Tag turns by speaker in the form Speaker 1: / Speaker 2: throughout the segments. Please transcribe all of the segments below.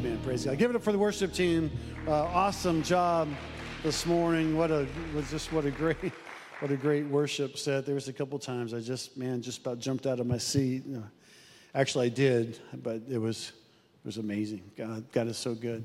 Speaker 1: Amen. Praise God. Give it up for the worship team. Uh, awesome job this morning. What a was just what a great what a great worship set. There was a couple times I just man just about jumped out of my seat. Actually, I did, but it was it was amazing. God, God is so good.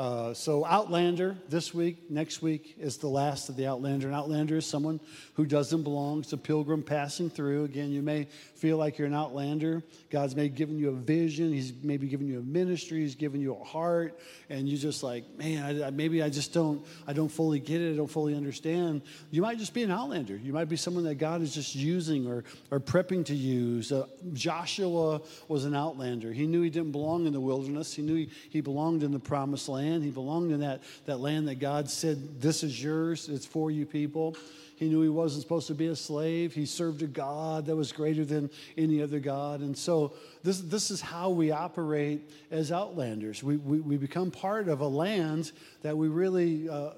Speaker 1: Uh, so, Outlander this week, next week is the last of the Outlander. An Outlander is someone who doesn't belong. It's a pilgrim passing through. Again, you may feel like you're an Outlander. God's maybe given you a vision. He's maybe given you a ministry. He's given you a heart, and you're just like, man, I, maybe I just don't. I don't fully get it. I don't fully understand. You might just be an Outlander. You might be someone that God is just using or or prepping to use. Uh, Joshua was an Outlander. He knew he didn't belong in the wilderness. He knew he, he belonged in the Promised Land land. He belonged in that, that land that God said, This is yours, it's for you people. He knew he wasn't supposed to be a slave. He served a God that was greater than any other God. And so, this, this is how we operate as outlanders. We, we, we become part of a land that we really uh,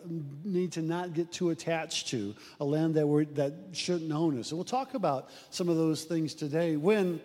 Speaker 1: need to not get too attached to, a land that, we're, that shouldn't own us. And we'll talk about some of those things today. When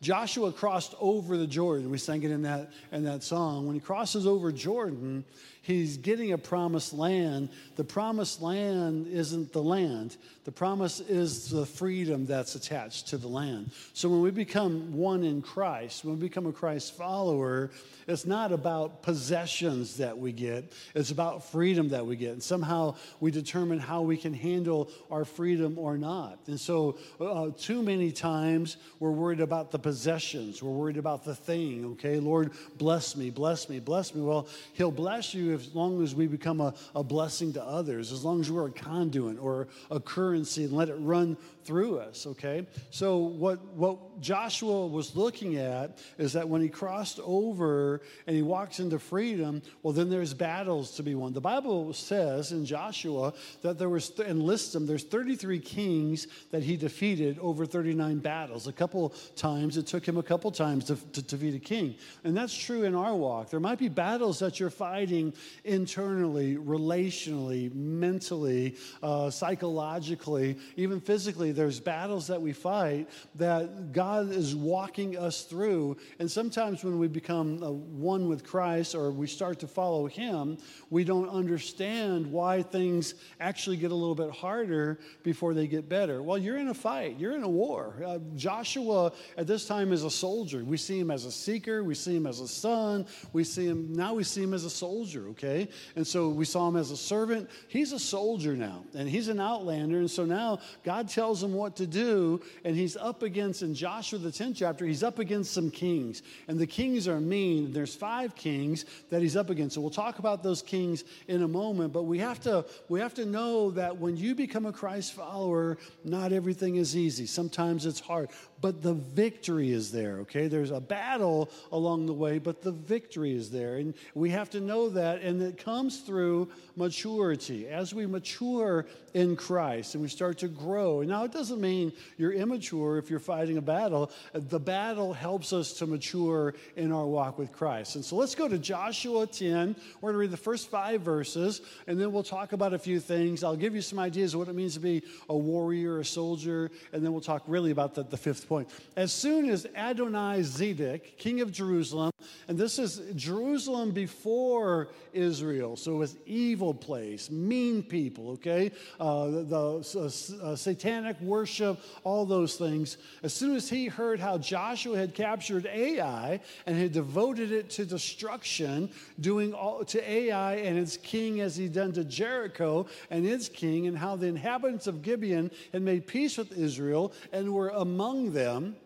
Speaker 1: Joshua crossed over the Jordan. We sang it in that, in that song. When he crosses over Jordan, he's getting a promised land. The promised land isn't the land, the promise is the freedom that's attached to the land. So when we become one in Christ, when we become a Christ follower, it's not about possessions that we get, it's about freedom that we get. And somehow we determine how we can handle our freedom or not. And so, uh, too many times we're worried about the possessions, we're worried about the thing, okay? Lord, bless me, bless me, bless me. Well, He'll bless you as long as we become a, a blessing to others, as long as we're a conduit or a currency and let it run through us, okay? So, what, what Joshua was looking at is that when he crossed over and he walks into freedom, well, then there's battles to be won. The Bible says in Joshua that there was, and lists them, there's 33 kings that he defeated over 39 battles. A couple times, it took him a couple times to, to, to defeat a king. And that's true in our walk. There might be battles that you're fighting internally, relationally, mentally, uh, psychologically, even physically there's battles that we fight that God is walking us through. And sometimes when we become uh, one with Christ or we start to follow Him, we don't understand why things actually get a little bit harder before they get better. Well, you're in a fight, you're in a war. Uh, Joshua at this time is a soldier. We see him as a seeker, we see him as a son, we see him, now we see him as a soldier, okay? And so we saw him as a servant. He's a soldier now, and he's an outlander. And so now God tells him him what to do, and he's up against, in Joshua, the 10th chapter, he's up against some kings. And the kings are mean. There's five kings that he's up against. So we'll talk about those kings in a moment, but we have to, we have to know that when you become a Christ follower, not everything is easy. Sometimes it's hard but the victory is there, okay? There's a battle along the way, but the victory is there. And we have to know that, and it comes through maturity. As we mature in Christ and we start to grow. Now, it doesn't mean you're immature if you're fighting a battle. The battle helps us to mature in our walk with Christ. And so let's go to Joshua 10. We're going to read the first five verses, and then we'll talk about a few things. I'll give you some ideas of what it means to be a warrior, a soldier, and then we'll talk really about the, the fifth point. As soon as Adonai Zedek, king of Jerusalem, and this is Jerusalem before Israel, so it was evil place, mean people, okay? Uh, the, the uh, uh, satanic worship, all those things. As soon as he heard how Joshua had captured Ai and had devoted it to destruction, doing all to Ai and its king as he'd done to Jericho and its king, and how the inhabitants of Gibeon had made peace with Israel and were among them them,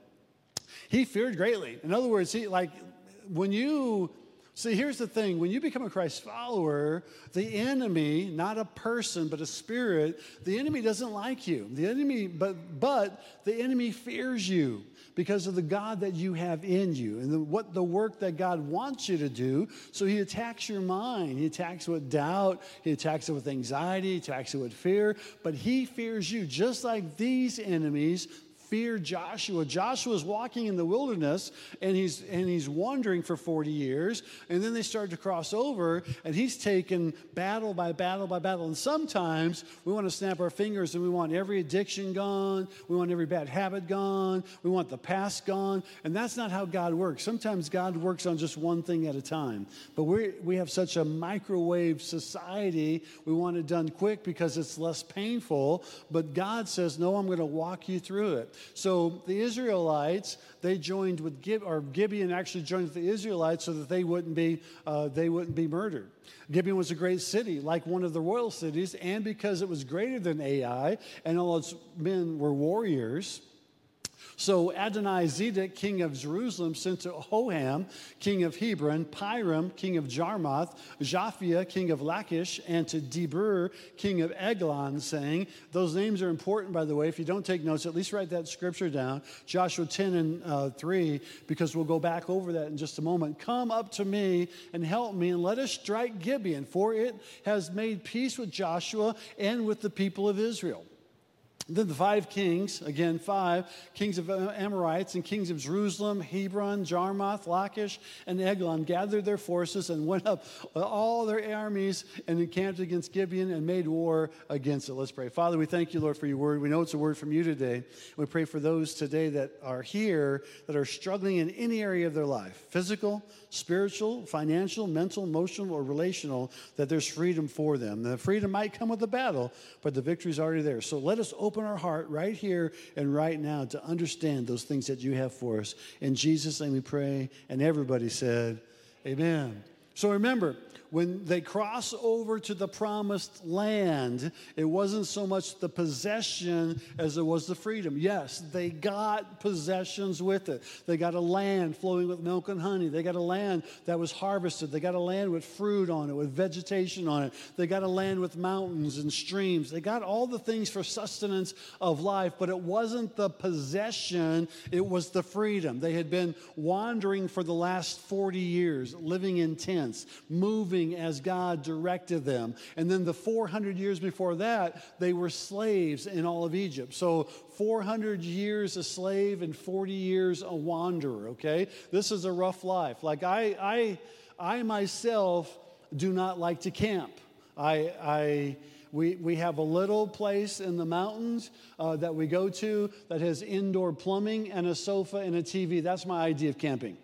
Speaker 1: he feared greatly. In other words, he like when you see, here's the thing when you become a Christ follower, the enemy, not a person, but a spirit, the enemy doesn't like you. The enemy, but but the enemy fears you because of the God that you have in you and the, what the work that God wants you to do. So he attacks your mind. He attacks with doubt. He attacks it with anxiety. He attacks it with fear. But he fears you just like these enemies fear Joshua. Joshua is walking in the wilderness and he's and he's wandering for 40 years. And then they start to cross over and he's taken battle by battle by battle. And sometimes we want to snap our fingers and we want every addiction gone, we want every bad habit gone, we want the past gone. And that's not how God works. Sometimes God works on just one thing at a time. But we we have such a microwave society. We want it done quick because it's less painful. But God says, No, I'm going to walk you through it. So the Israelites, they joined with Gib, or Gibeon actually joined with the Israelites so that they wouldn't be, uh, they wouldn't be murdered. Gibeon was a great city, like one of the royal cities, and because it was greater than Ai, and all its men were warriors. So Adonai Zedek, king of Jerusalem, sent to Hoham, king of Hebron, Piram, king of Jarmuth, Japhia, king of Lachish, and to Debir, king of Eglon, saying, Those names are important, by the way. If you don't take notes, at least write that scripture down, Joshua 10 and uh, 3, because we'll go back over that in just a moment. Come up to me and help me, and let us strike Gibeon, for it has made peace with Joshua and with the people of Israel. Then the five kings, again, five kings of Amorites and kings of Jerusalem, Hebron, Jarmuth, Lachish, and Eglon gathered their forces and went up all their armies and encamped against Gibeon and made war against it. Let's pray. Father, we thank you, Lord, for your word. We know it's a word from you today. We pray for those today that are here that are struggling in any area of their life physical, spiritual, financial, mental, emotional, or relational that there's freedom for them. The freedom might come with a battle, but the victory's already there. So let us open open our heart right here and right now to understand those things that you have for us. In Jesus' name we pray. And everybody said, Amen. So remember, when they cross over to the promised land, it wasn't so much the possession as it was the freedom. Yes, they got possessions with it. They got a land flowing with milk and honey. They got a land that was harvested. They got a land with fruit on it, with vegetation on it. They got a land with mountains and streams. They got all the things for sustenance of life, but it wasn't the possession, it was the freedom. They had been wandering for the last 40 years, living in tents, moving as God directed them. And then the 400 years before that, they were slaves in all of Egypt. So 400 years a slave and 40 years a wanderer, okay? This is a rough life. Like I, I, I myself do not like to camp. I, I, we, we have a little place in the mountains uh, that we go to that has indoor plumbing and a sofa and a TV. That's my idea of camping.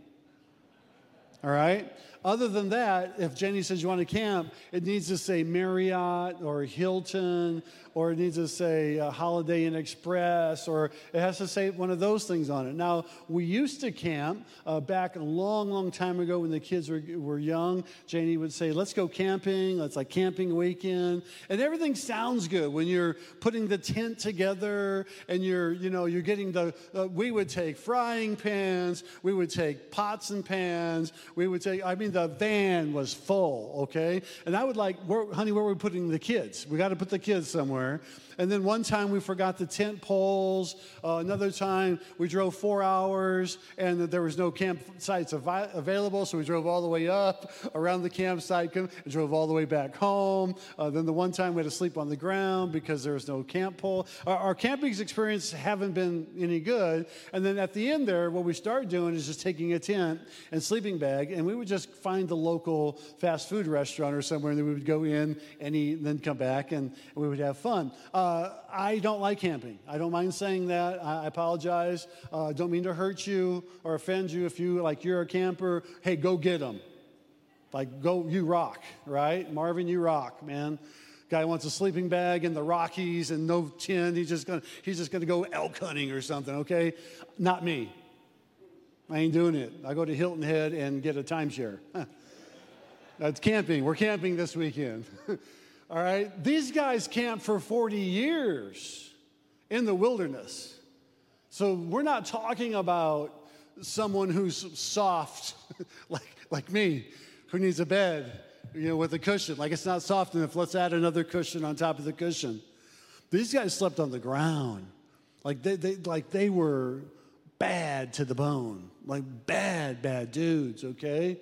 Speaker 1: All right? Other than that, if Jenny says you want to camp, it needs to say Marriott or Hilton or it needs to say uh, Holiday Inn Express, or it has to say one of those things on it. Now, we used to camp uh, back a long, long time ago when the kids were, were young. Janie would say, Let's go camping. Let's like camping weekend. And everything sounds good when you're putting the tent together and you're, you know, you're getting the, uh, we would take frying pans, we would take pots and pans, we would take, I mean, the van was full, okay? And I would like, where, honey, where are we putting the kids? We got to put the kids somewhere somewhere. And then one time we forgot the tent poles. Uh, another time we drove four hours and there was no campsites av- available, so we drove all the way up around the campsite and drove all the way back home. Uh, then the one time we had to sleep on the ground because there was no camp pole. Our, our camping experience haven't been any good. And then at the end there, what we started doing is just taking a tent and sleeping bag, and we would just find the local fast food restaurant or somewhere, and then we would go in and eat, and then come back, and, and we would have fun. Uh, uh, I don't like camping. I don't mind saying that. I, I apologize. Uh, don't mean to hurt you or offend you if you like you're a camper. Hey, go get them. Like go, you rock, right? Marvin, you rock, man. Guy wants a sleeping bag in the Rockies and no tent. He's just gonna he's just gonna go elk hunting or something. Okay, not me. I ain't doing it. I go to Hilton Head and get a timeshare. That's camping. We're camping this weekend. All right? These guys camped for 40 years in the wilderness. So we're not talking about someone who's soft, like, like me, who needs a bed, you know, with a cushion. Like it's not soft enough. Let's add another cushion on top of the cushion. These guys slept on the ground. Like they, they, like they were bad to the bone. Like bad, bad dudes, okay?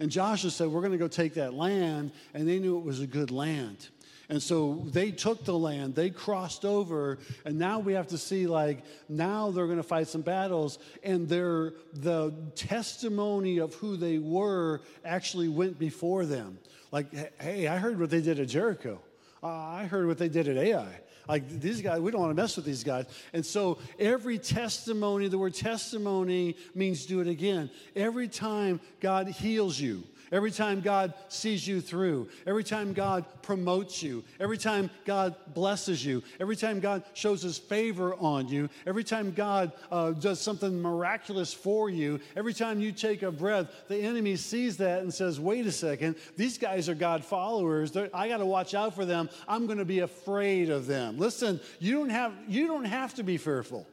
Speaker 1: And Joshua said, We're going to go take that land. And they knew it was a good land. And so they took the land, they crossed over, and now we have to see like now they're going to fight some battles, and their the testimony of who they were actually went before them. Like, hey, I heard what they did at Jericho. Uh, I heard what they did at Ai. Like these guys, we don't want to mess with these guys. And so every testimony, the word testimony means do it again. Every time God heals you, Every time God sees you through, every time God promotes you, every time God blesses you, every time God shows his favor on you, every time God uh, does something miraculous for you, every time you take a breath, the enemy sees that and says, wait a second, these guys are God followers. They're, I got to watch out for them. I'm going to be afraid of them. Listen, you don't have, you don't have to be fearful.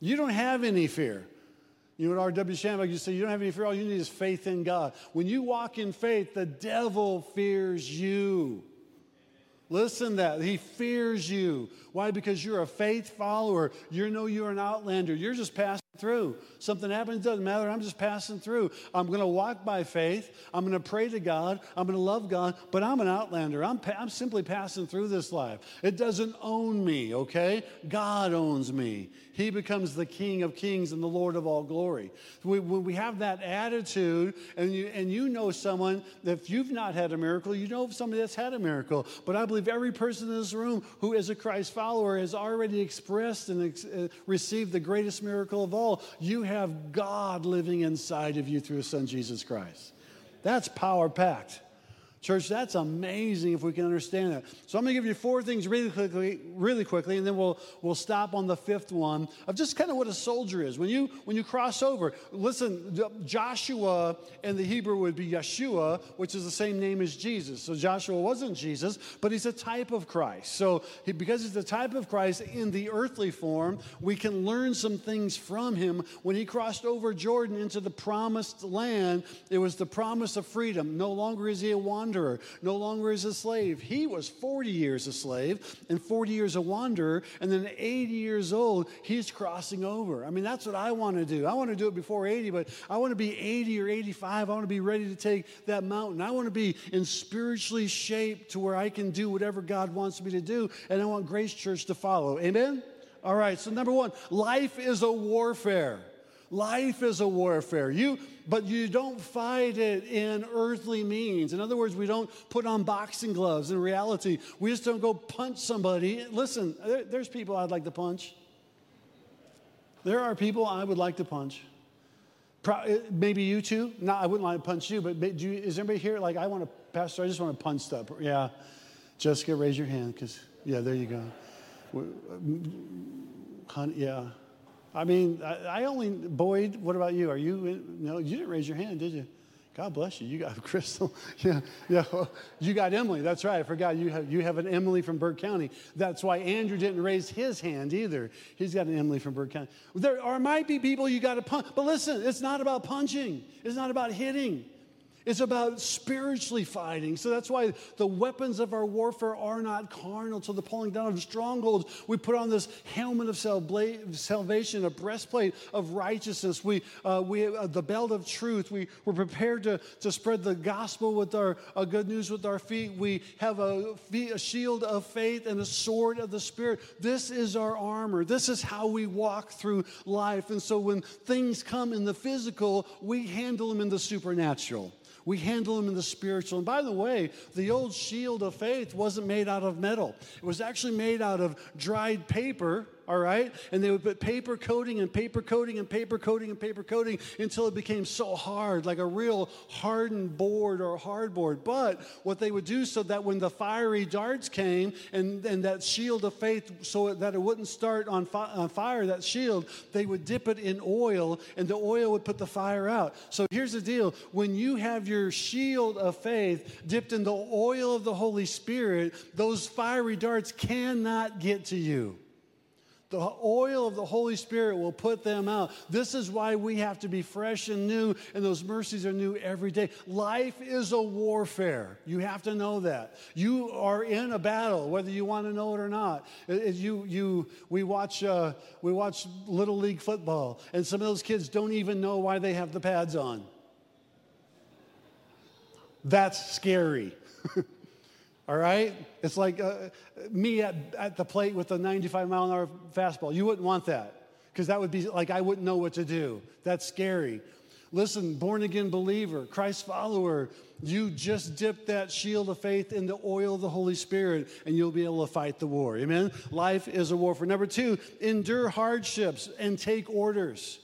Speaker 1: You don't have any fear. You know R.W. Schambach you say? You don't have any fear. All you need is faith in God. When you walk in faith, the devil fears you. Listen that. He fears you. Why? Because you're a faith follower. You know you're an outlander. You're just passing through. Something happens, doesn't matter. I'm just passing through. I'm going to walk by faith. I'm going to pray to God. I'm going to love God, but I'm an outlander. I'm, pa- I'm simply passing through this life. It doesn't own me, okay? God owns me. He becomes the King of kings and the Lord of all glory. When we have that attitude, and you, and you know someone, if you've not had a miracle, you know somebody that's had a miracle. But I believe every person in this room who is a Christ follower has already expressed and ex- uh, received the greatest miracle of all. You have God living inside of you through His Son, Jesus Christ. That's power packed. Church, that's amazing if we can understand that. So I'm going to give you four things really quickly, really quickly, and then we'll we'll stop on the fifth one of just kind of what a soldier is. When you when you cross over, listen, Joshua in the Hebrew would be Yeshua, which is the same name as Jesus. So Joshua wasn't Jesus, but he's a type of Christ. So he, because he's the type of Christ in the earthly form, we can learn some things from him. When he crossed over Jordan into the promised land, it was the promise of freedom. No longer is he a wanderer wanderer, no longer is a slave. He was 40 years a slave and 40 years a wanderer, and then 80 years old, he's crossing over. I mean, that's what I want to do. I want to do it before 80, but I want to be 80 or 85. I want to be ready to take that mountain. I want to be in spiritually shape to where I can do whatever God wants me to do, and I want Grace Church to follow. Amen? All right, so number one, life is a warfare. Life is a warfare. You, but you don't fight it in earthly means. In other words, we don't put on boxing gloves. In reality, we just don't go punch somebody. Listen, there's people I'd like to punch. There are people I would like to punch. Pro, eh, maybe you too. No, I wouldn't like to punch you, but do you, is anybody here like I want to, Pastor? I just want to punch stuff. Yeah, Jessica, raise your hand because yeah, there you go. Um, Honey, yeah. I mean, I, I, only, Boyd, what about you? Are you, no, you didn't raise your hand, did you? God bless you. You got Crystal. yeah, yeah. You got Emily. That's right. I forgot you have, you have an Emily from Burke County. That's why Andrew didn't raise his hand either. He's got an Emily from Burke County. There are, might be people you got to punch. But listen, it's not about punching, it's not about hitting. It's about spiritually fighting. So that's why the weapons of our warfare are not carnal to the pulling down of strongholds. We put on this helmet of salvation, a breastplate of righteousness. We, uh, we uh, the belt of truth. We, we're prepared to, to spread the gospel with our uh, good news with our feet. We have a, a shield of faith and a sword of the Spirit. This is our armor. This is how we walk through life. And so when things come in the physical, we handle them in the supernatural. We handle them in the spiritual. And by the way, the old shield of faith wasn't made out of metal, it was actually made out of dried paper all right? And they would put paper coating and paper coating and paper coating and paper coating until it became so hard, like a real hardened board or hardboard. But what they would do so that when the fiery darts came and, and that shield of faith, so that it wouldn't start on, fi- on fire, that shield, they would dip it in oil and the oil would put the fire out. So here's the deal when you have your shield of faith dipped in the oil of the Holy Spirit, those fiery darts cannot get to you. The oil of the Holy Spirit will put them out. This is why we have to be fresh and new, and those mercies are new every day. Life is a warfare. You have to know that. You are in a battle, whether you want to know it or not. You, you, we, watch, uh, we watch Little League football, and some of those kids don't even know why they have the pads on. That's scary. All right? It's like uh, me at, at the plate with a 95 mile an hour fastball. You wouldn't want that because that would be like I wouldn't know what to do. That's scary. Listen, born again believer, Christ follower, you just dip that shield of faith in the oil of the Holy Spirit and you'll be able to fight the war. Amen? Life is a war. For Number two, endure hardships and take orders.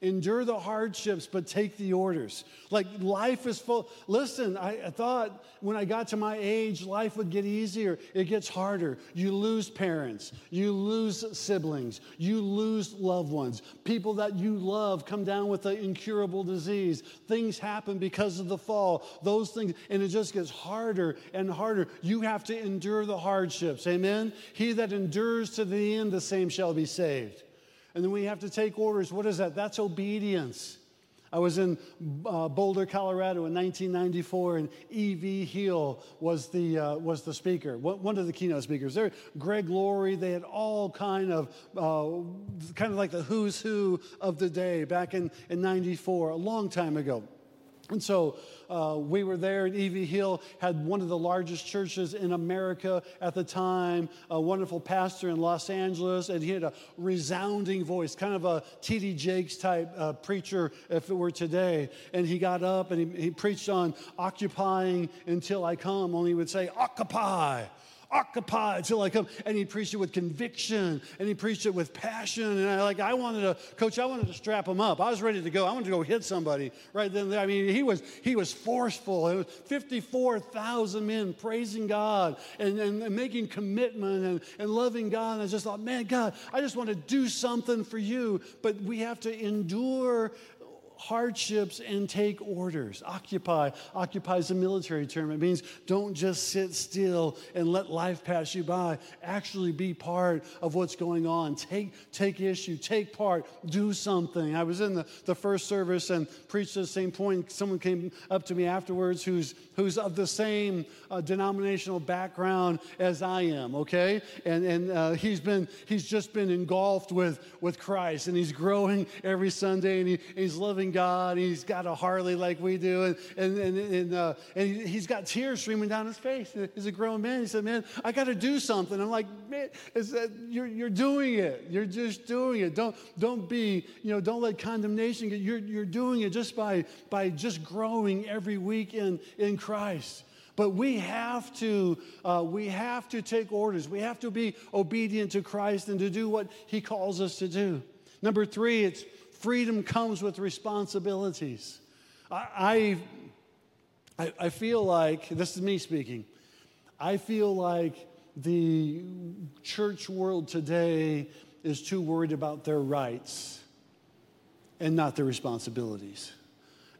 Speaker 1: Endure the hardships, but take the orders. Like life is full. Listen, I, thought when I got to my age, life would get easier. It gets harder. You lose parents, you lose siblings, you lose loved ones. People that you love come down with an incurable disease. Things happen because of the fall. Those things, and it just gets harder and harder. You have to endure the hardships. Amen? He that endures to the end, the same shall be saved. And then we have to take orders. What is that? That's obedience. I was in uh, Boulder, Colorado in 1994, and E.V. Hill was the, uh, was the speaker, one of the keynote speakers. There, Greg Laurie, they had all kind of, uh, kind of like the who's who of the day back in, in 94, a long time ago. And so uh, we were there, and E.V. Hill had one of the largest churches in America at the time, a wonderful pastor in Los Angeles, and he had a resounding voice, kind of a T.D. Jakes type uh, preacher if it were today. And he got up and he, he preached on occupying until I come, only he would say, Occupy occupy till I come. Um, and he preached it with conviction and he preached it with passion. And I like, I wanted to, coach, I wanted to strap him up. I was ready to go. I wanted to go hit somebody right then. I mean, he was, he was forceful. It was 54,000 men praising God and, and, and making commitment and, and loving God. And I just thought, man, God, I just want to do something for you. But we have to endure hardships and take orders. Occupy. Occupy is a military term. It means don't just sit still and let life pass you by. Actually be part of what's going on. Take, take issue, take part, do something. I was in the, the first service and preached at the same point. Someone came up to me afterwards who's, who's of the same uh, denominational background as I am, okay? And, and uh, he's, been, he's just been engulfed with, with Christ and he's growing every Sunday and, he, he's loving serving God. He's got a Harley like we do, and, and, and, and, uh, and he's got tears streaming down his face. He's a grown man. He said, Man, I got to do something. I'm like, Man, you're, you're doing it. You're just doing it. Don't, don't be, you know, don't let condemnation get, you're, you're doing it just by, by just growing every week in, in Christ. But we have to, uh, we have to take orders. We have to be obedient to Christ and to do what He calls us to do. Number three, it's freedom comes with responsibilities. I, I, I feel like, this is me speaking, I feel like the church world today is too worried about their rights and not their responsibilities.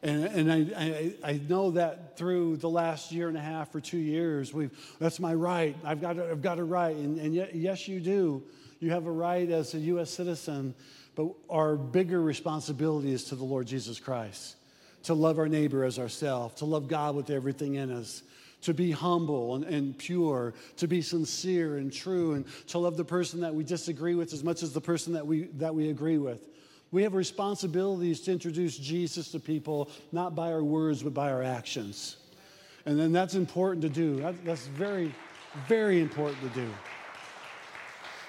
Speaker 1: And, and I, I, I, know that through the last year and a half or two years, we've, that's my right. I've got a, I've got a right. And, and yes, you do. You have a right as a U.S. citizen but our bigger responsibility is to the Lord Jesus Christ to love our neighbor as ourselves, to love God with everything in us, to be humble and, and, pure, to be sincere and true, and to love the person that we disagree with as much as the person that we, that we agree with. We have responsibilities to introduce Jesus to people, not by our words, but by our actions. And then that's important to do. That, that's very, very important to do.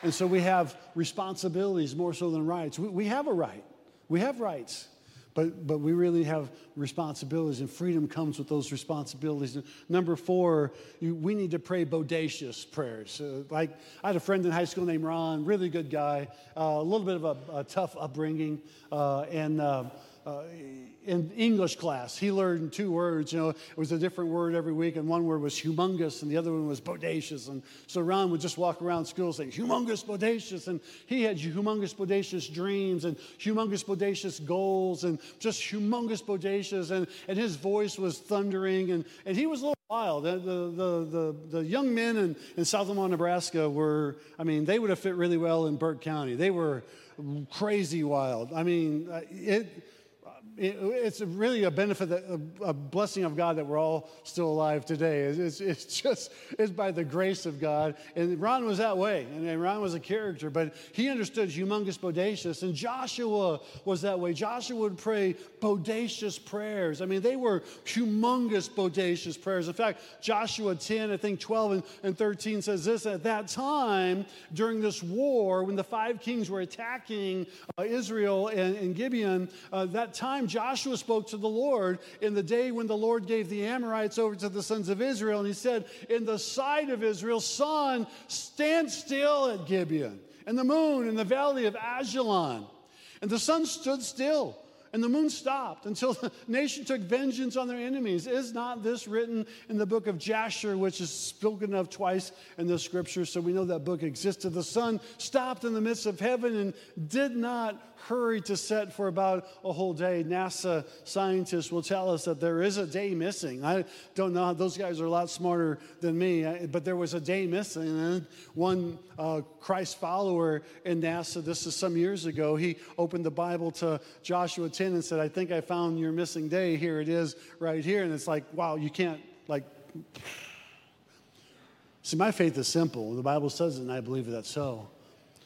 Speaker 1: And so we have responsibilities more so than rights. We, we have a right, we have rights. But, but we really have responsibilities, and freedom comes with those responsibilities. Number four, you, we need to pray bodacious prayers. Uh, like, I had a friend in high school named Ron, really good guy, uh, a little bit of a, a tough upbringing, uh, and uh, in English class, he learned two words. You know, it was a different word every week, and one word was humongous, and the other one was bodacious. And so Ron would just walk around school saying, humongous, bodacious. And he had humongous, bodacious dreams and humongous, bodacious goals and just humongous, bodacious. And, and his voice was thundering, and, and he was a little wild. The, the, the, the, young men in, in South Omaha, Nebraska were, I mean, they would have fit really well in Burke County. They were crazy wild. I mean, uh, it it's really a benefit, that, a blessing of God that we're all still alive today. It's, it's just it's by the grace of God. And Ron was that way, and Ron was a character, but he understood humongous bodacious. And Joshua was that way. Joshua would pray bodacious prayers. I mean, they were humongous bodacious prayers. In fact, Joshua 10, I think 12 and, and 13 says this at that time during this war, when the five kings were attacking uh, Israel and, and Gibeon, uh, that time Joshua spoke to the Lord in the day when the Lord gave the Amorites over to the sons of Israel. And he said, In the sight of Israel, sun, stand still at Gibeon, and the moon in the valley of Ajalon. And the sun stood still and the moon stopped until the nation took vengeance on their enemies. Is not this written in the book of Jasher, which is spoken of twice in the scripture? So we know that book existed. The sun stopped in the midst of heaven and did not hurry to set for about a whole day. NASA scientists will tell us that there is a day missing. I don't know, those guys are a lot smarter than me, but there was a day missing. And one uh, Christ follower in NASA, this is some years ago, he opened the Bible to Joshua 10 and said, I think I found your missing day. Here it is right here. And it's like, wow, you can't, like, See, my faith is simple. The Bible says it, and I believe that's so.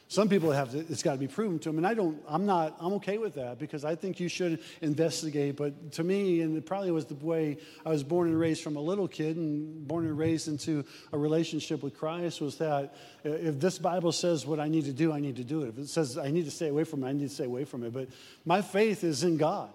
Speaker 1: Some people have to, it's got to be proven to them, and I don't. I'm not. I'm okay with that because I think you should investigate. But to me, and it probably was the way I was born and raised from a little kid, and born and raised into a relationship with Christ, was that uh, if this Bible says what I need to do, I need to do it. If it says I need to stay away from it, I need to stay away from it. But my faith is in God.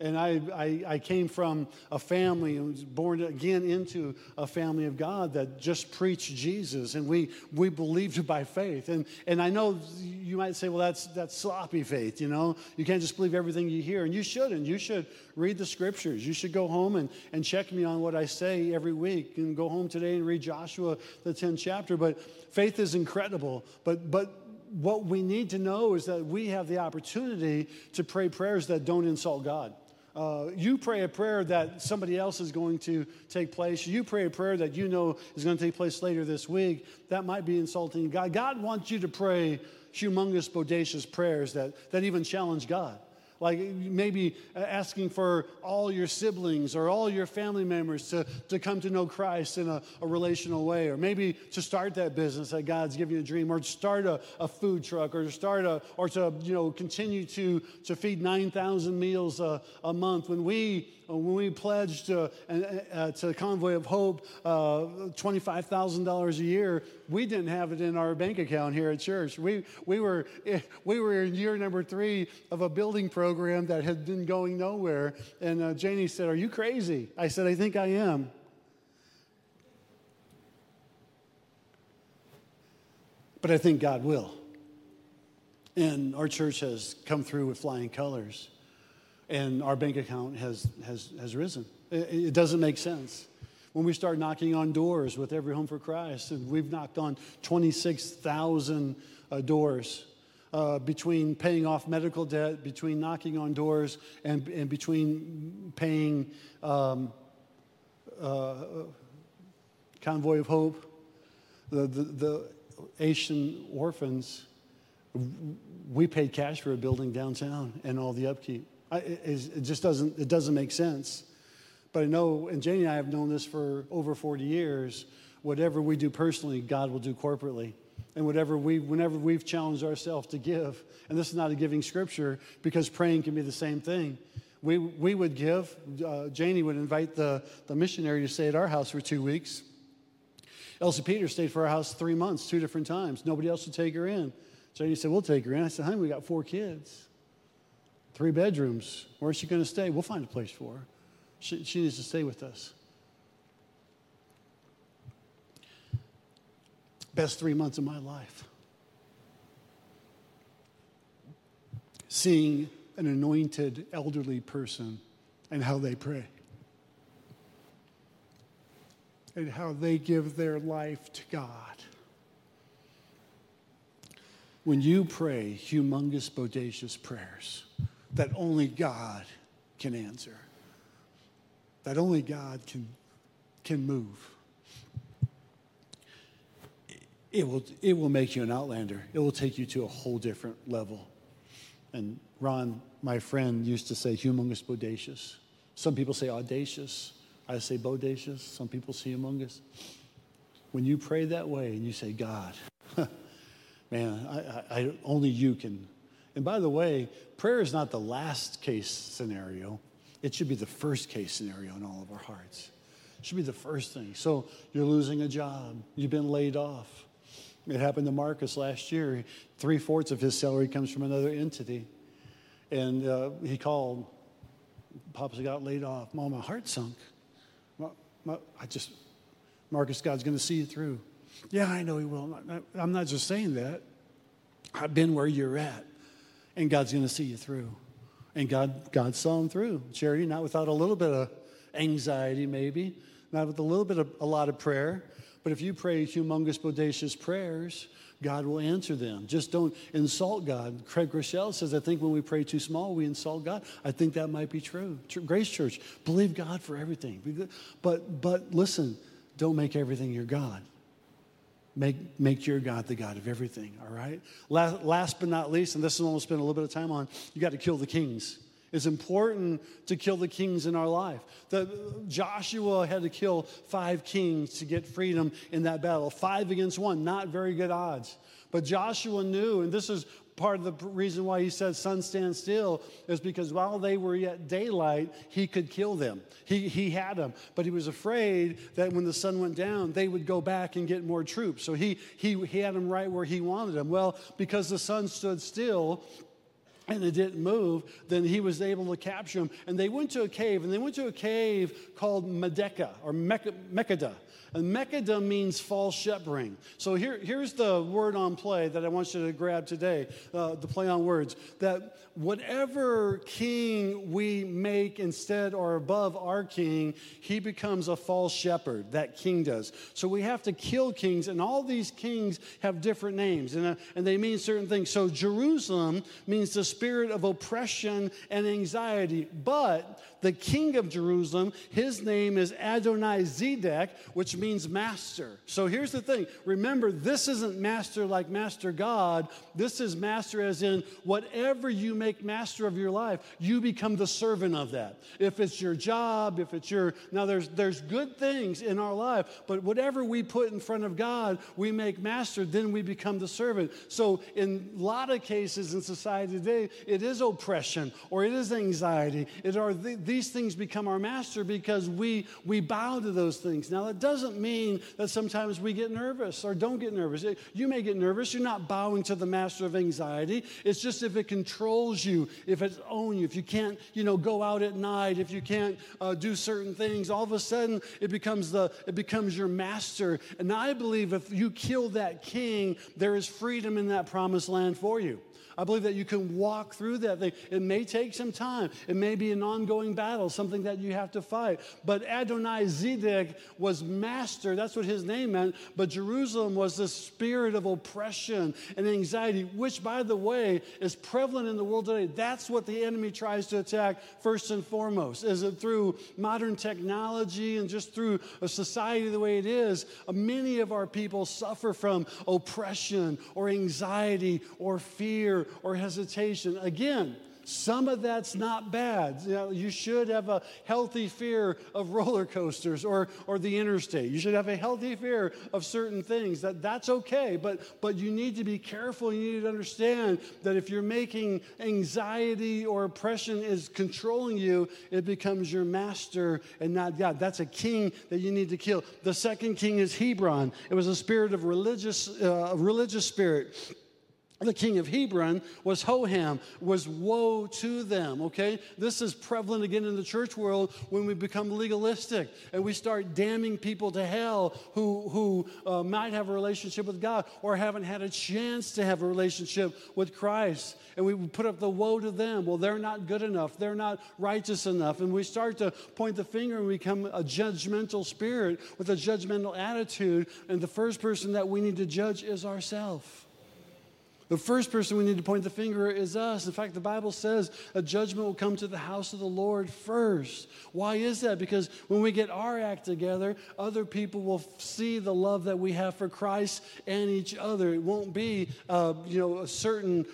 Speaker 1: And I, I, I, came from a family and was born again into a family of God that just preached Jesus. And we, we believed by faith. And, and I know you might say, well, that's, that's sloppy faith, you know? You can't just believe everything you hear. And you shouldn't. You should read the scriptures. You should go home and, and check me on what I say every week. And go home today and read Joshua, the 10th chapter. But faith is incredible. But, but what we need to know is that we have the opportunity to pray prayers that don't insult God. Uh, you pray a prayer that somebody else is going to take place. You pray a prayer that you know is going to take place later this week. That might be insulting God. God wants you to pray humongous, bodacious prayers that, that even challenge God like maybe uh, asking for all your siblings or all your family members to, to come to know Christ in a, a relational way, or maybe to start that business that God's given you a dream, or to start a, a food truck, or to start a, or to, you know, continue to, to feed 9,000 meals a, a month. When we when we pledged uh, uh, to Convoy of Hope uh, $25,000 a year, we didn't have it in our bank account here at church. We, we, were, we were in year number three of a building program that had been going nowhere. And uh, Janie said, Are you crazy? I said, I think I am. But I think God will. And our church has come through with flying colors and our bank account has, has, has risen. It, it doesn't make sense. When we start knocking on doors with Every Home for Christ, and we've knocked on 26,000 uh, doors uh, between paying off medical debt, between knocking on doors, and, and between paying um, uh, Convoy of Hope, the, the, the Asian orphans, we paid cash for a building downtown and all the upkeep. I, it, just doesn't, it doesn't make sense. But I know, and Janie and I have known this for over 40 years, whatever we do personally, God will do corporately. And whatever we, whenever we've challenged ourselves to give, and this is not a giving scripture because praying can be the same thing. We, we would give, uh, Janie would invite the, the missionary to stay at our house for two weeks. Elsie Peters stayed for our house three months, two different times. Nobody else would take her in. Janie said, We'll take her in. I said, Honey, we got four kids three bedrooms. Where's she going to stay? We'll find a place for her. She, she needs to stay with us. Best three months of my life. Seeing an anointed elderly person and how they pray. And how they give their life to God. When you pray humongous, bodacious prayers, that only God can answer, that only God can, can move. It will, it will make you an outlander. It will take you to a whole different level. And Ron, my friend, used to say humongous bodacious. Some people say audacious. I say bodacious. Some people say humongous. When you pray that way and you say, God, man, I, I, I, only you can. And by the way, prayer is not the last case scenario. It should be the first case scenario in all of our hearts. It should be the first thing. So you're losing a job, you've been laid off. It happened to Marcus last year. Three fourths of his salary comes from another entity. And uh, he called. Pops got laid off. Mom, my heart sunk. My, my, I just, Marcus, God's going to see you through. Yeah, I know he will. I'm not just saying that. I've been where you're at, and God's going to see you through. And God, God saw him through. Charity, not without a little bit of anxiety, maybe, not with a little bit of a lot of prayer. But if you pray humongous, bodacious prayers, God will answer them. Just don't insult God. Craig Groeschel says, I think when we pray too small, we insult God. I think that might be true. Grace Church, believe God for everything. But, but listen, don't make everything your God. Make, make your God the God of everything, all right? Last, last but not least, and this is what we'll spend a little bit of time on, you got to kill the kings. It's important to kill the kings in our life. The, Joshua had to kill five kings to get freedom in that battle. Five against one, not very good odds. But Joshua knew, and this is part of the reason why he said, Sun, stand still, is because while they were yet daylight, he could kill them. He, he had them. But he was afraid that when the sun went down, they would go back and get more troops. So he, he, he had them right where he wanted them. Well, because the sun stood still, and it didn't move, then he was able to capture them. And they went to a cave, and they went to a cave called Medeka or Mekada. And Mekada means false shepherding. So here, here's the word on play that I want you to grab today uh, the play on words. That whatever king we make instead or above our king, he becomes a false shepherd. That king does. So we have to kill kings, and all these kings have different names, and, uh, and they mean certain things. So Jerusalem means the spirit of oppression and anxiety. But the king of Jerusalem, his name is Adonai Zedek, which means master. So here's the thing remember, this isn't master like master God. This is master as in whatever you make master of your life, you become the servant of that. If it's your job, if it's your, now there's, there's good things in our life, but whatever we put in front of God, we make master, then we become the servant. So in a lot of cases in society today, it is oppression or it is anxiety. It are the, these things become our master because we, we bow to those things. Now, that doesn't mean that sometimes we get nervous or don't get nervous. You may get nervous. You're not bowing to the master of anxiety. It's just if it controls you, if it's owns you, if you can't, you know, go out at night, if you can't uh, do certain things, all of a sudden it becomes the it becomes your master. And I believe if you kill that king, there is freedom in that promised land for you. I believe that you can walk through that thing. It may take some time, it may be an ongoing battle, something that you have to fight. But Adonai Zedek was master. That's what his name meant. But Jerusalem was the spirit of oppression and anxiety, which, by the way, is prevalent in the world today. That's what the enemy tries to attack first and foremost. Is it through modern technology and just through a society the way it is? Uh, many of our people suffer from oppression or anxiety or fear or hesitation. Again, some of that's not bad. You, know, you should have a healthy fear of roller coasters or, or the interstate. You should have a healthy fear of certain things. That, that's okay, but, but you need to be careful. You need to understand that if you're making anxiety or oppression is controlling you, it becomes your master and not God. That's a king that you need to kill. The second king is Hebron. It was a spirit of religious, uh, religious spirit the king of Hebron was Hoham, was woe to them, okay? This is prevalent again in the church world when we become legalistic and we start damning people to hell who, who uh, might have a relationship with God or haven't had a chance to have a relationship with Christ. And we put up the woe to them. Well, they're not good enough. They're not righteous enough. And we start to point the finger and become a judgmental spirit with a judgmental attitude. And the first person that we need to judge is ourselves. The first person we need to point the finger is us. In fact, the Bible says a judgment will come to the house of the Lord first. Why is that? Because when we get our act together, other people will see the love that we have for Christ and each other. It won't be, uh, you know, a certain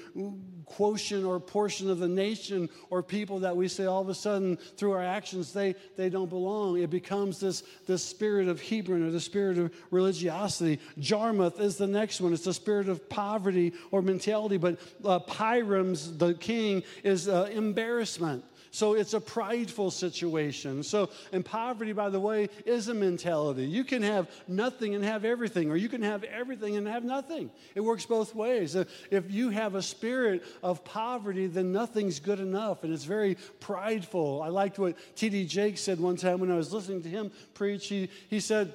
Speaker 1: quotient or portion of the nation or people that we say all of a sudden through our actions they, they don't belong. It becomes this, this spirit of Hebron or the spirit of religiosity. Jarmuth is the next one. It's the spirit of poverty or mentality. But uh, Piram's, the king, is uh, embarrassment. So it's a prideful situation. So, and poverty, by the way, is a mentality. You can have nothing and have everything, or you can have everything and have nothing. It works both ways. If you have a spirit of poverty, then nothing's good enough, and it's very prideful. I liked what T.D. Jakes said one time when I was listening to him preach. He, he said,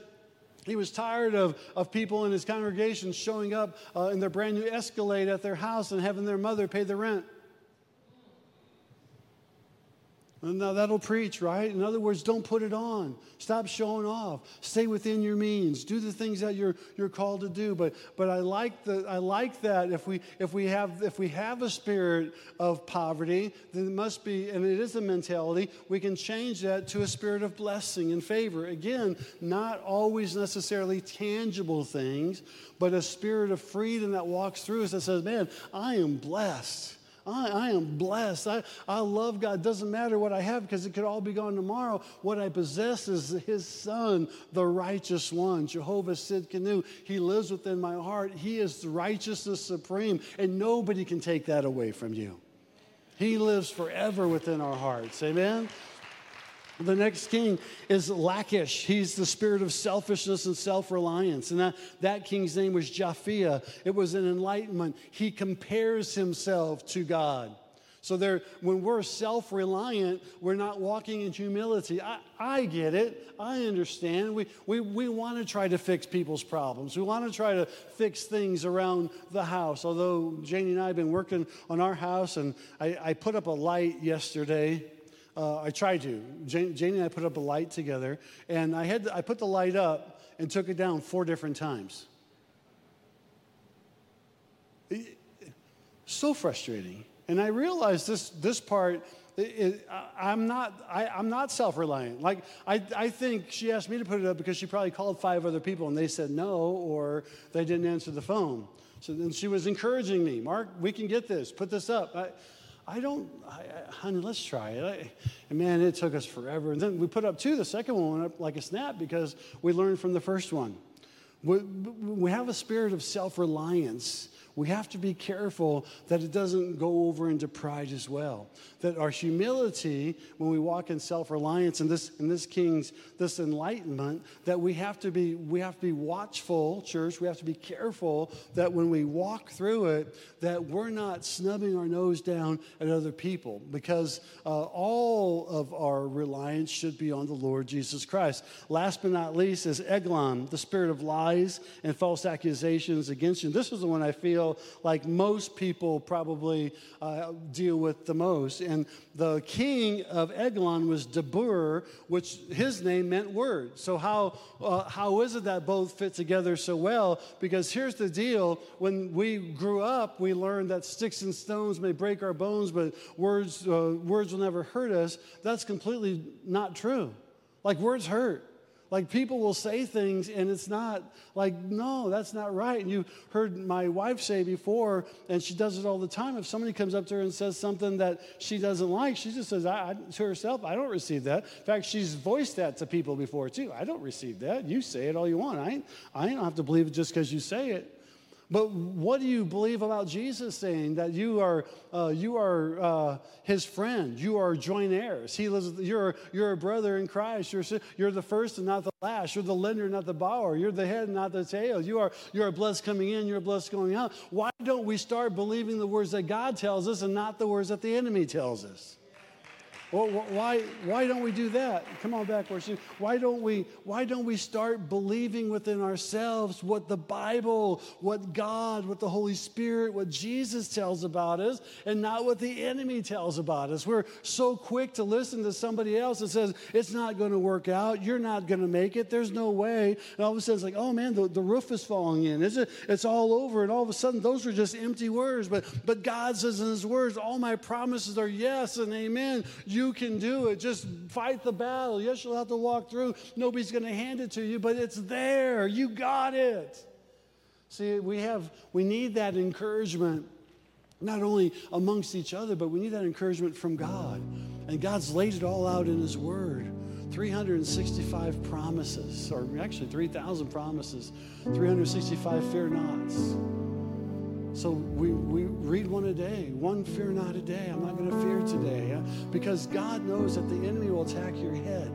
Speaker 1: he was tired of, of people in his congregation showing up uh, in their brand new Escalade at their house and having their mother pay the rent. Now that'll preach, right? In other words, don't put it on. Stop showing off. Stay within your means. Do the things that you're, you're called to do. But, but I, like the, I like that if we, if, we have, if we have a spirit of poverty, then it must be, and it is a mentality, we can change that to a spirit of blessing and favor. Again, not always necessarily tangible things, but a spirit of freedom that walks through us that says, man, I am blessed. I, I am blessed. I, I love God. Doesn't matter what I have because it could all be gone tomorrow. What I possess is His Son, the righteous one, Jehovah Tsidkenu. He lives within my heart. He is righteousness supreme, and nobody can take that away from you. He lives forever within our hearts. Amen? The next king is Lachish. He's the spirit of selfishness and self reliance. And that, that king's name was Japhia. It was an enlightenment. He compares himself to God. So there, when we're self-reliant, we're not walking in humility. I, I get it. I understand. We, we, we want to try to fix people's problems. We want to try to fix things around the house. Although Janie and I have been working on our house, and I, I put up a light yesterday uh, I tried to. Jane, Janie and I put up a light together, and I, had I put the light up and took it down four different times. It, so frustrating. And I realized this, this part, it, I'm not, I, am not self-reliant. Like, I, I think she asked me to put it up because she probably called five other people and they said no, or they didn't answer the phone. So then she was encouraging me, Mark, we can get this, put this up. I, I don't, I, I, honey, let's try it. I, and man, it took us forever. And then we put up two, the second one went up like a snap because we learned from the first one. We, we have a spirit of self reliance we have to be careful that it doesn't go over into pride as well. That our humility, when we walk in self-reliance and this in this king's this enlightenment, that we have to be we have to be watchful, church. We have to be careful that when we walk through it, that we're not snubbing our nose down at other people, because uh, all of our reliance should be on the Lord Jesus Christ. Last but not least is Eglon, the spirit of lies and false accusations against you. This is the one I feel like most people probably uh, deal with the most. And the king of Eglon was Debir, which his name meant word. So, how, uh, how is it that both fit together so well? Because here's the deal when we grew up, we learned that sticks and stones may break our bones, but words, uh, words will never hurt us. That's completely not true. Like, words hurt. Like people will say things and it's not like, no, that's not right. And you heard my wife say before, and she does it all the time. If somebody comes up to her and says something that she doesn't like, she just says I, I, to herself, I don't receive that. In fact, she's voiced that to people before too. I don't receive that. You say it all you want. I, I don't have to believe it just because you say it. But what do you believe about Jesus saying that you are, uh, you are uh, his friend? You are joint heirs. He lives, you're, you're a brother in Christ. You're, you're the first and not the last. You're the lender, not the borrower. You're the head, not the tail. You are, you are blessed coming in. You're blessed going out. Why don't we start believing the words that God tells us and not the words that the enemy tells us? Well, why, why don't we do that? Come on back, worship. Why don't we, why don't we start believing within ourselves what the Bible, what God, what the Holy Spirit, what Jesus tells about us, and not what the enemy tells about us? We're so quick to listen to somebody else that says, it's not going to work out, you're not going to make it, there's no way. And all of a sudden it's like, oh man, the, the roof is falling in. It's, it's all over. And all of a sudden those are just empty words. But, but God says in his words, all my promises are yes and amen. You you can do it. Just fight the battle. Yes, you'll have to walk through. Nobody's going to hand it to you, but it's there. You got it. See, we have we need that encouragement not only amongst each other, but we need that encouragement from God. And God's laid it all out in His Word. 365 promises, or actually 3,000 promises, 365 fear nots. So we, we read one a day, one fear not a day. I'm not going to fear today uh, because God knows that the enemy will attack your head,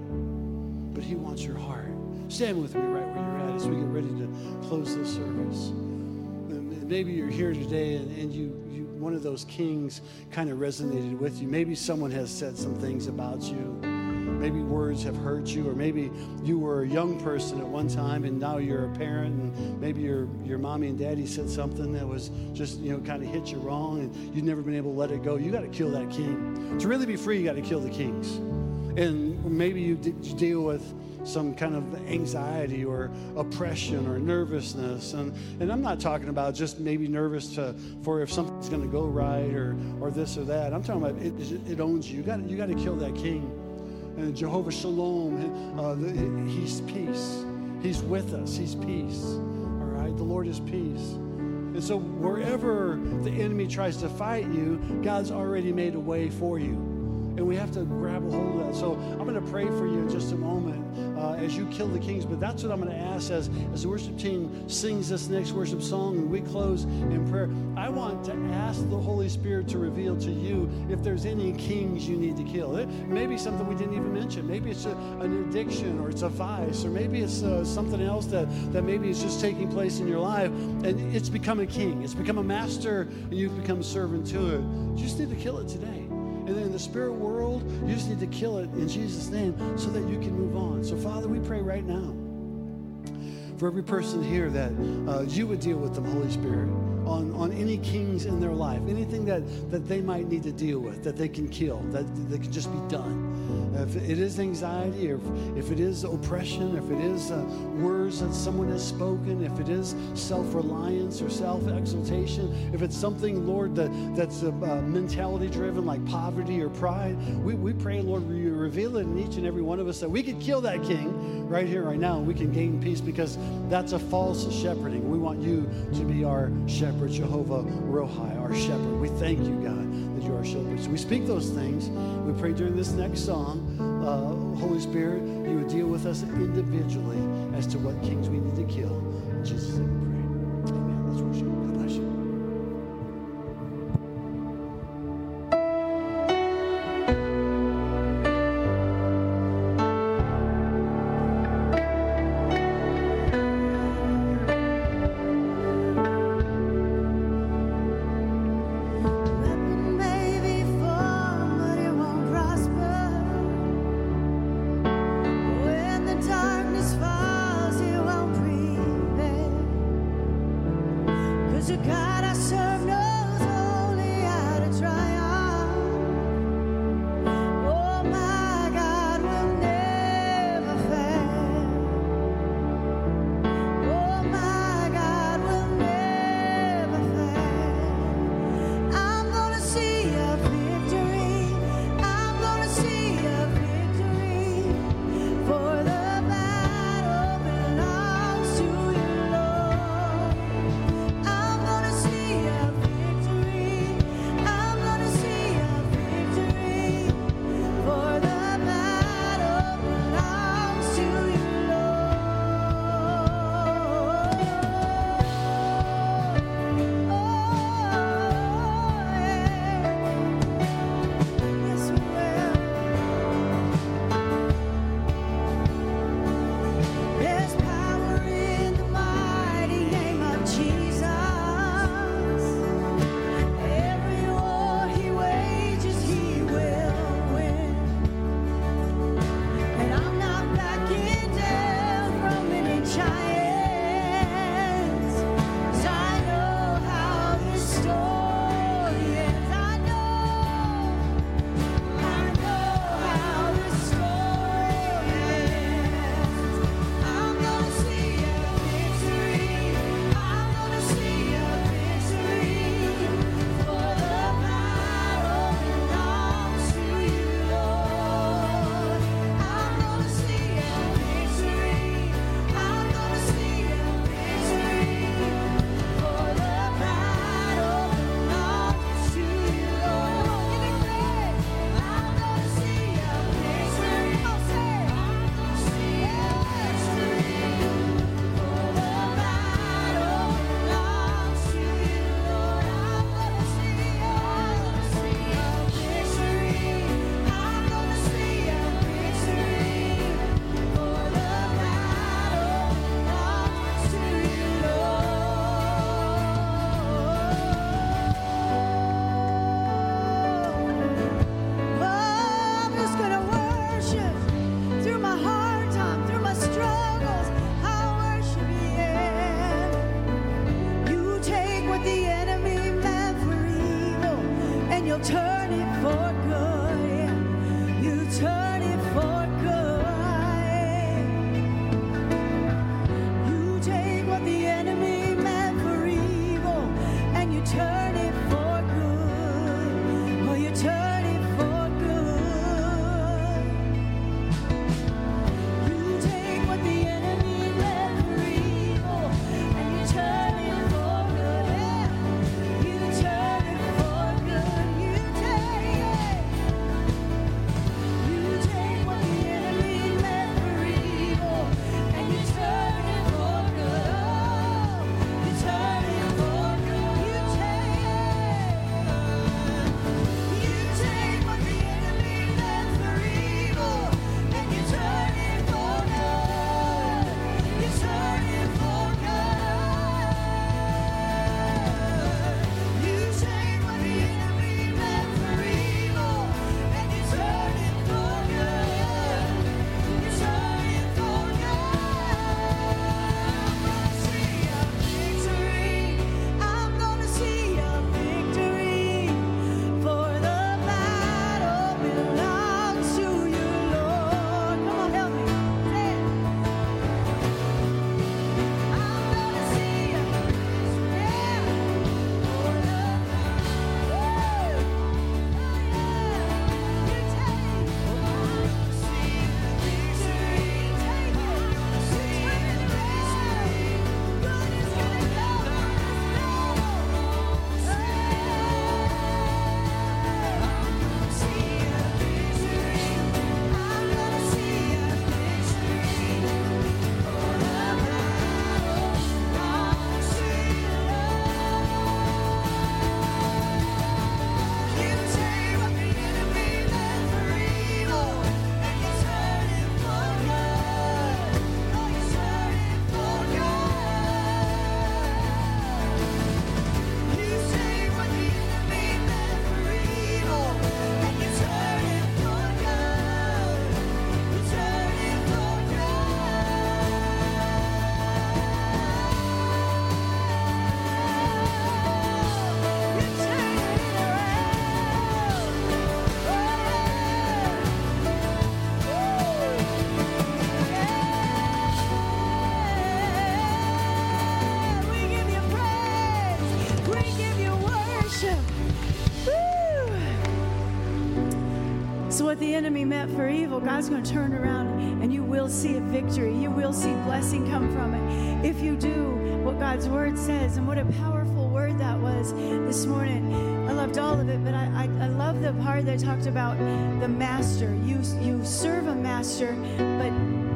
Speaker 1: but He wants your heart. Stand with me right where you're at as we get ready to close this service. And maybe you're here today and, and you, you, one of those kings kind of resonated with you. Maybe someone has said some things about you maybe words have hurt you, or maybe you were a young person at one time and now you're a parent, and maybe your, your mommy and daddy said something that was just, you know, kind of hit you wrong, and you've never been able to let it go. You got to kill that king. To really be free, you got to kill the kings. And maybe you, d- you deal with some kind of anxiety or oppression or nervousness. And, and I'm not talking about just maybe nervous to, for if something's going to go right or, or this or that. I'm talking about it, it owns you. You got you got to kill that king and Jehovah Shalom, uh, He's peace. He's with us. He's peace. All right? The Lord is peace. And so, wherever the enemy tries to fight you, God's already made a way for you and we have to grab a hold of that. So I'm going to pray for you in just a moment uh, as you kill the kings. But that's what I'm going to ask as, as the worship team sings this next worship song and we close in prayer. I want to ask the Holy Spirit to reveal to you if there's any kings you need to kill. It something we didn't even mention. Maybe it's a, an addiction or it's a vice or maybe it's uh, something else that, that maybe is just taking place in your life and it's become a king. It's become a master and you've become servant to it. You just need to kill it today. And then in the spirit world, you just need to kill it in Jesus' name so that you can move on. So, Father, we pray right now for every person here that uh, you would deal with them, Holy Spirit, on, on any kings in their life, anything that, that they might need to deal with, that they can kill, that, that can just be done. If it is anxiety, or if, it is oppression, if it is uh, words that someone has spoken, if it is self reliance or self exaltation, if it's something, Lord, that, that's uh, mentality driven like poverty or pride, we, we pray, Lord, you reveal it in each and every one of us that we could kill that king right here, right now, and we can gain peace because that's a false shepherding. We want you to be our shepherd, Jehovah Rohi, our shepherd. We thank you, God, that you are our shepherd. So we speak those things. We pray during this next song, uh, Holy Spirit, you would deal with us individually as to what kings we need to kill. In Jesus' name
Speaker 2: what the enemy meant for evil, God's going to turn around and you will see a victory. You will see blessing come from it. If you do what God's word says, and what a powerful word that was this morning. I loved all of it, but I, I, I love the part that talked about the master. You, you serve a master, but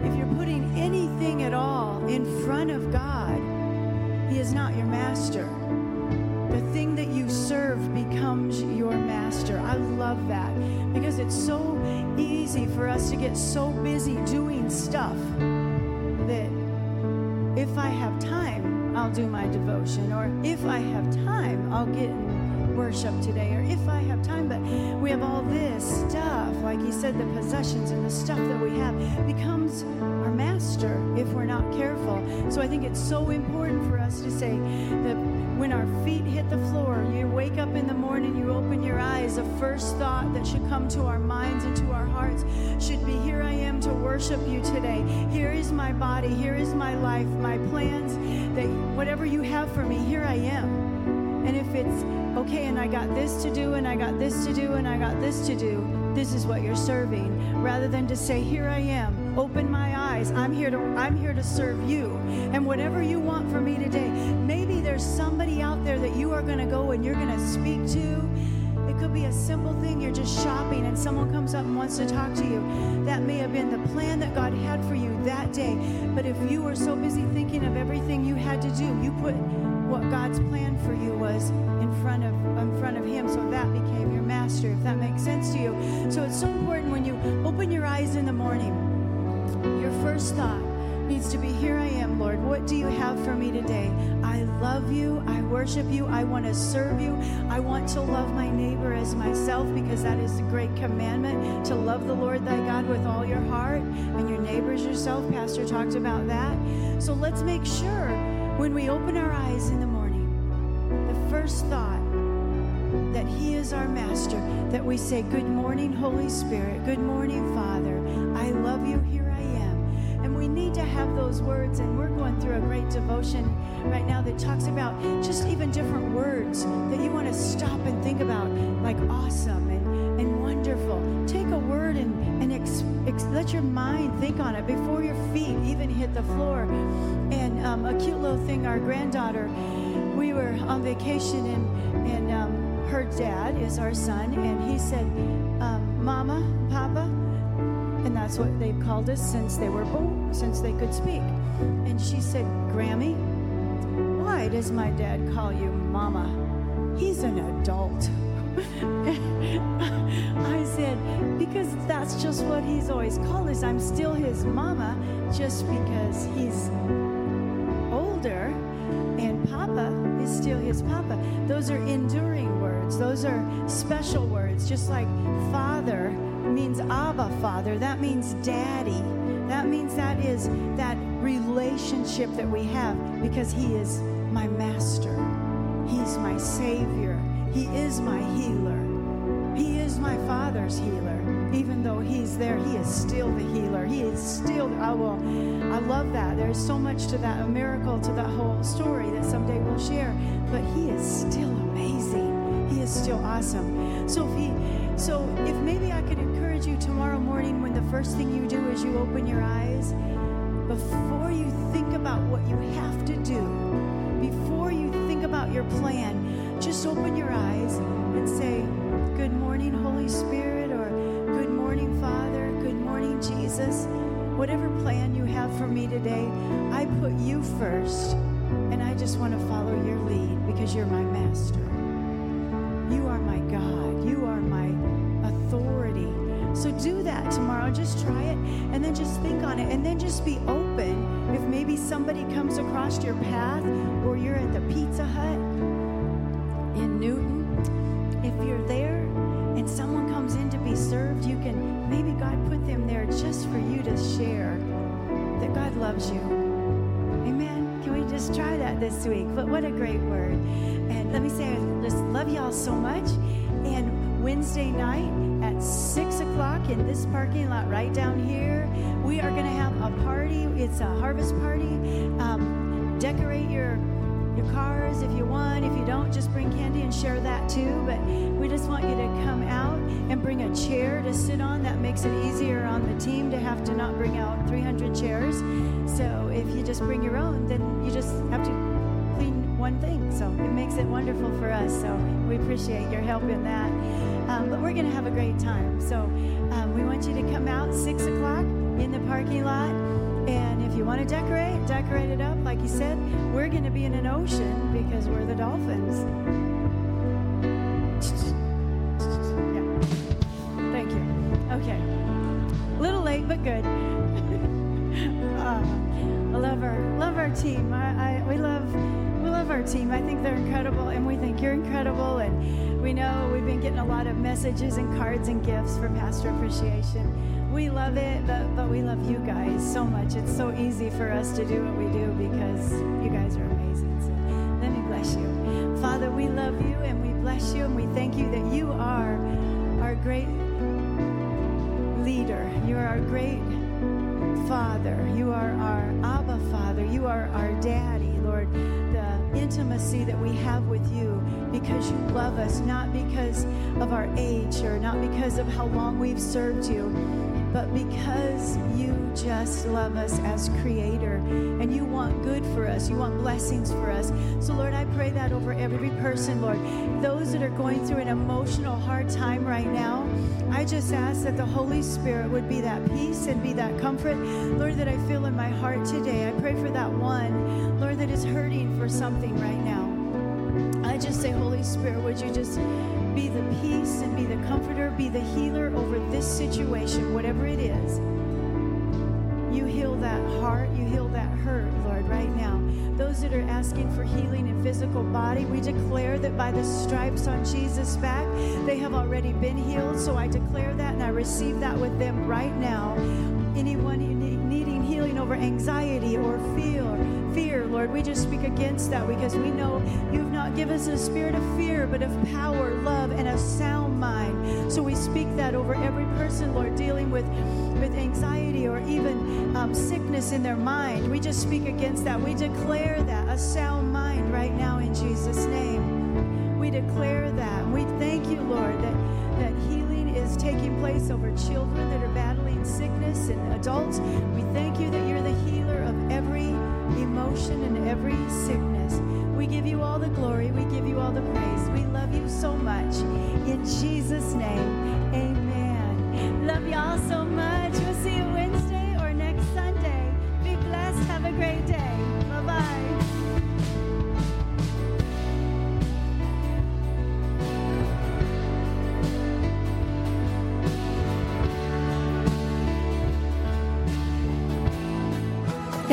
Speaker 2: if you're putting anything at all in front of God, He is not your master the thing that you serve becomes your master. I love that because it's so easy for us to get so busy doing stuff that if I have time, I'll do my devotion, or if I have time, I'll get in worship today, or if I have time. But we have all this stuff, like he said, the possessions and the stuff that we have becomes our master if we're not careful. So I think it's so important for us to say that when our feet hit the floor, you wake up in the morning, you open your eyes, the first thought that should come to our minds and to our hearts should be Here I am to worship you today. Here is my body. Here is my life, my plans, that whatever you have for me, here I am. And if it's okay, and I got this to do, and I got this to do, and I got this to do, this is what you're serving, rather than to say, Here I am, open my eyes. I'm here to I'm here to serve you. And whatever you want for me today, maybe there's somebody out there that you are going to go and you're going to speak to. It could be a simple thing. You're just shopping and someone comes up and wants to talk to you. That may have been the plan that God had for you that day. But if you were so busy thinking of everything you had to do, you put what God's plan for you was in front of in front of him so that became your master if that makes sense to you so it's so important when you open your eyes in the morning your first thought needs to be Here I am, Lord. What do you have for me today? I love you. I worship you. I want to serve you. I want to love my neighbor as myself because that is the great commandment to love the Lord thy God with all your heart and your neighbors yourself. Pastor talked about that. So let's make sure when we open our eyes in the morning, the first thought that He is our master, that we say, Good morning, Holy Spirit. Good morning, Father. I love you. Here need to have those words. And we're going through a great devotion right now that talks about just even different words that you want to stop and think about, like awesome and, and wonderful. Take a word and, and ex, ex, let your mind think on it before your feet even hit the floor. And um, a cute little thing, our granddaughter, we were on vacation and, and um, her dad is our son, and he said, um, Mama, Papa, and that's what they've called us since they were born, since they could speak. And she said, Grammy, why does my dad call you Mama? He's an adult. I said, because that's just what he's always called us. I'm still his mama just because he's older and Papa is still his Papa. Those are enduring words, those are special words, just like Father means Abba Father. That means Daddy. That means that is that relationship that we have because He is my Master. He's my Savior. He is my healer. He is my Father's healer. Even though He's there, He is still the healer. He is still, I will, I love that. There's so much to that, a miracle to that whole story that someday we'll share. But He is still is still awesome. So if He, so if maybe I could encourage you tomorrow morning when the first thing you do is you open your eyes, before you think about what you have to do, before you think about your plan, just open your eyes and say, Good morning, Holy Spirit, or Good morning, Father, Good morning, Jesus. Whatever plan you have for me today, I put you first, and I just want to follow your lead because you're my master. You are my God. You are my authority. So do that tomorrow. Just try it and then just think on it and then just be open. If maybe somebody comes across your path or you're at the Pizza Hut in Newton, if you're there and someone comes in to be served, you can maybe God put them there just for you to share that God loves you. Amen. Can we just try that this week? But what a great word. And let me say, just love y'all so much. And Wednesday night at 6 o'clock in this parking lot right down here, we are going to have a party. It's a harvest party. Um, decorate your your cars if you want. If you don't, just bring candy and share that too. But we just want you to come out and bring a chair to sit on. That makes it easier on the team to have to not bring out 300 chairs. So if you just bring your own, then you just have to. So it makes it wonderful for us. So we appreciate your help in that. Um, but we're going to have a great time. So um, we want you to come out 6 o'clock in the parking lot. And if you want to decorate, decorate it up. Like you said, we're going to be in an ocean because we're the dolphins. Yeah. Thank you. Okay. A little late, but good. uh, I love our love our team. I, I, we love love our team. I think they're incredible, and we think you're incredible. And we know we've been getting a lot of messages and cards and gifts for Pastor Appreciation we love it, but, but we love you guys so much. It's so easy for us to do what we do because you guys are amazing. So let me bless you. Father, we love you and we bless you and we thank you that you are our great leader. You are our great Father. You are our Abba Father. You are our Daddy, Lord. Intimacy that we have with you because you love us, not because of our age or not because of how long we've served you but because you just love us as creator and you want good for us, you want blessings for us. So, Lord, I pray that over every person, Lord. Those that are going through an emotional hard time right now, I just ask that the Holy Spirit would be that peace and be that comfort, Lord, that I feel in my heart today. I pray for that one, Lord, that is hurting for something right now. I just say, Holy Spirit, would you just be the peace and be the comforter, be the healer over this situation, whatever it is. You heal that heart, you heal that hurt, Lord, right now. Those that are asking for healing in physical body, we declare that by the stripes on Jesus' back, they have already been healed. So I declare that and I receive that with them right now. Anyone needing healing over anxiety or fear, fear, Lord, we just speak against that because we know you've not given us a spirit of fear, but of power, love, and a sound mind. So we speak that over every person, Lord, dealing with, with anxiety or even um, sickness in their mind. We just speak against that. We declare that a sound mind right now in Jesus' name. We declare that. We thank you, Lord, that, that healing is taking place over children that are battling sickness and adults. We thank you that you're the healer of every emotion and every sickness. We give you all the glory. We give you all the praise. We love you so much. In Jesus' name, amen. Love y'all so much. We'll see you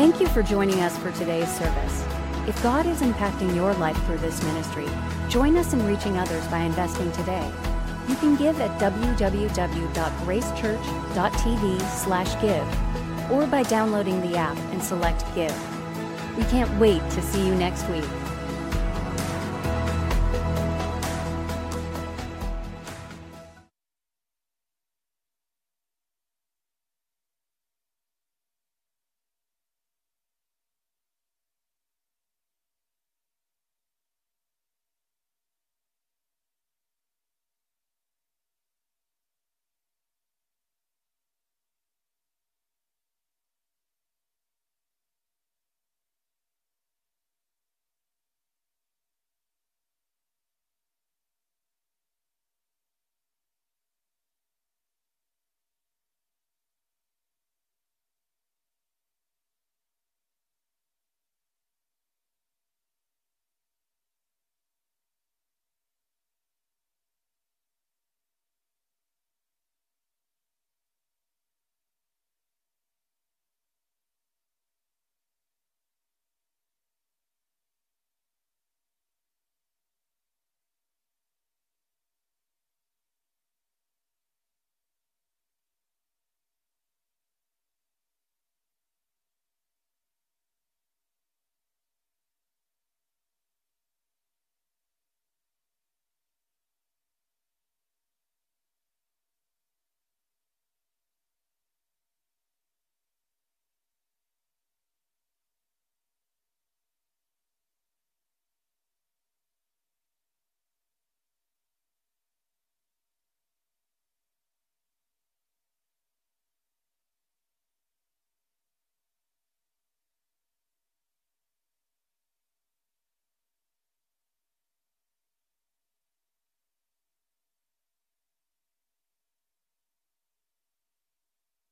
Speaker 3: Thank you for joining us for today's service. If God is impacting your life through this ministry, join us in reaching others by investing today. You can give at www.gracechurch.tv/give or by downloading the app and select give. We can't wait to see you next week.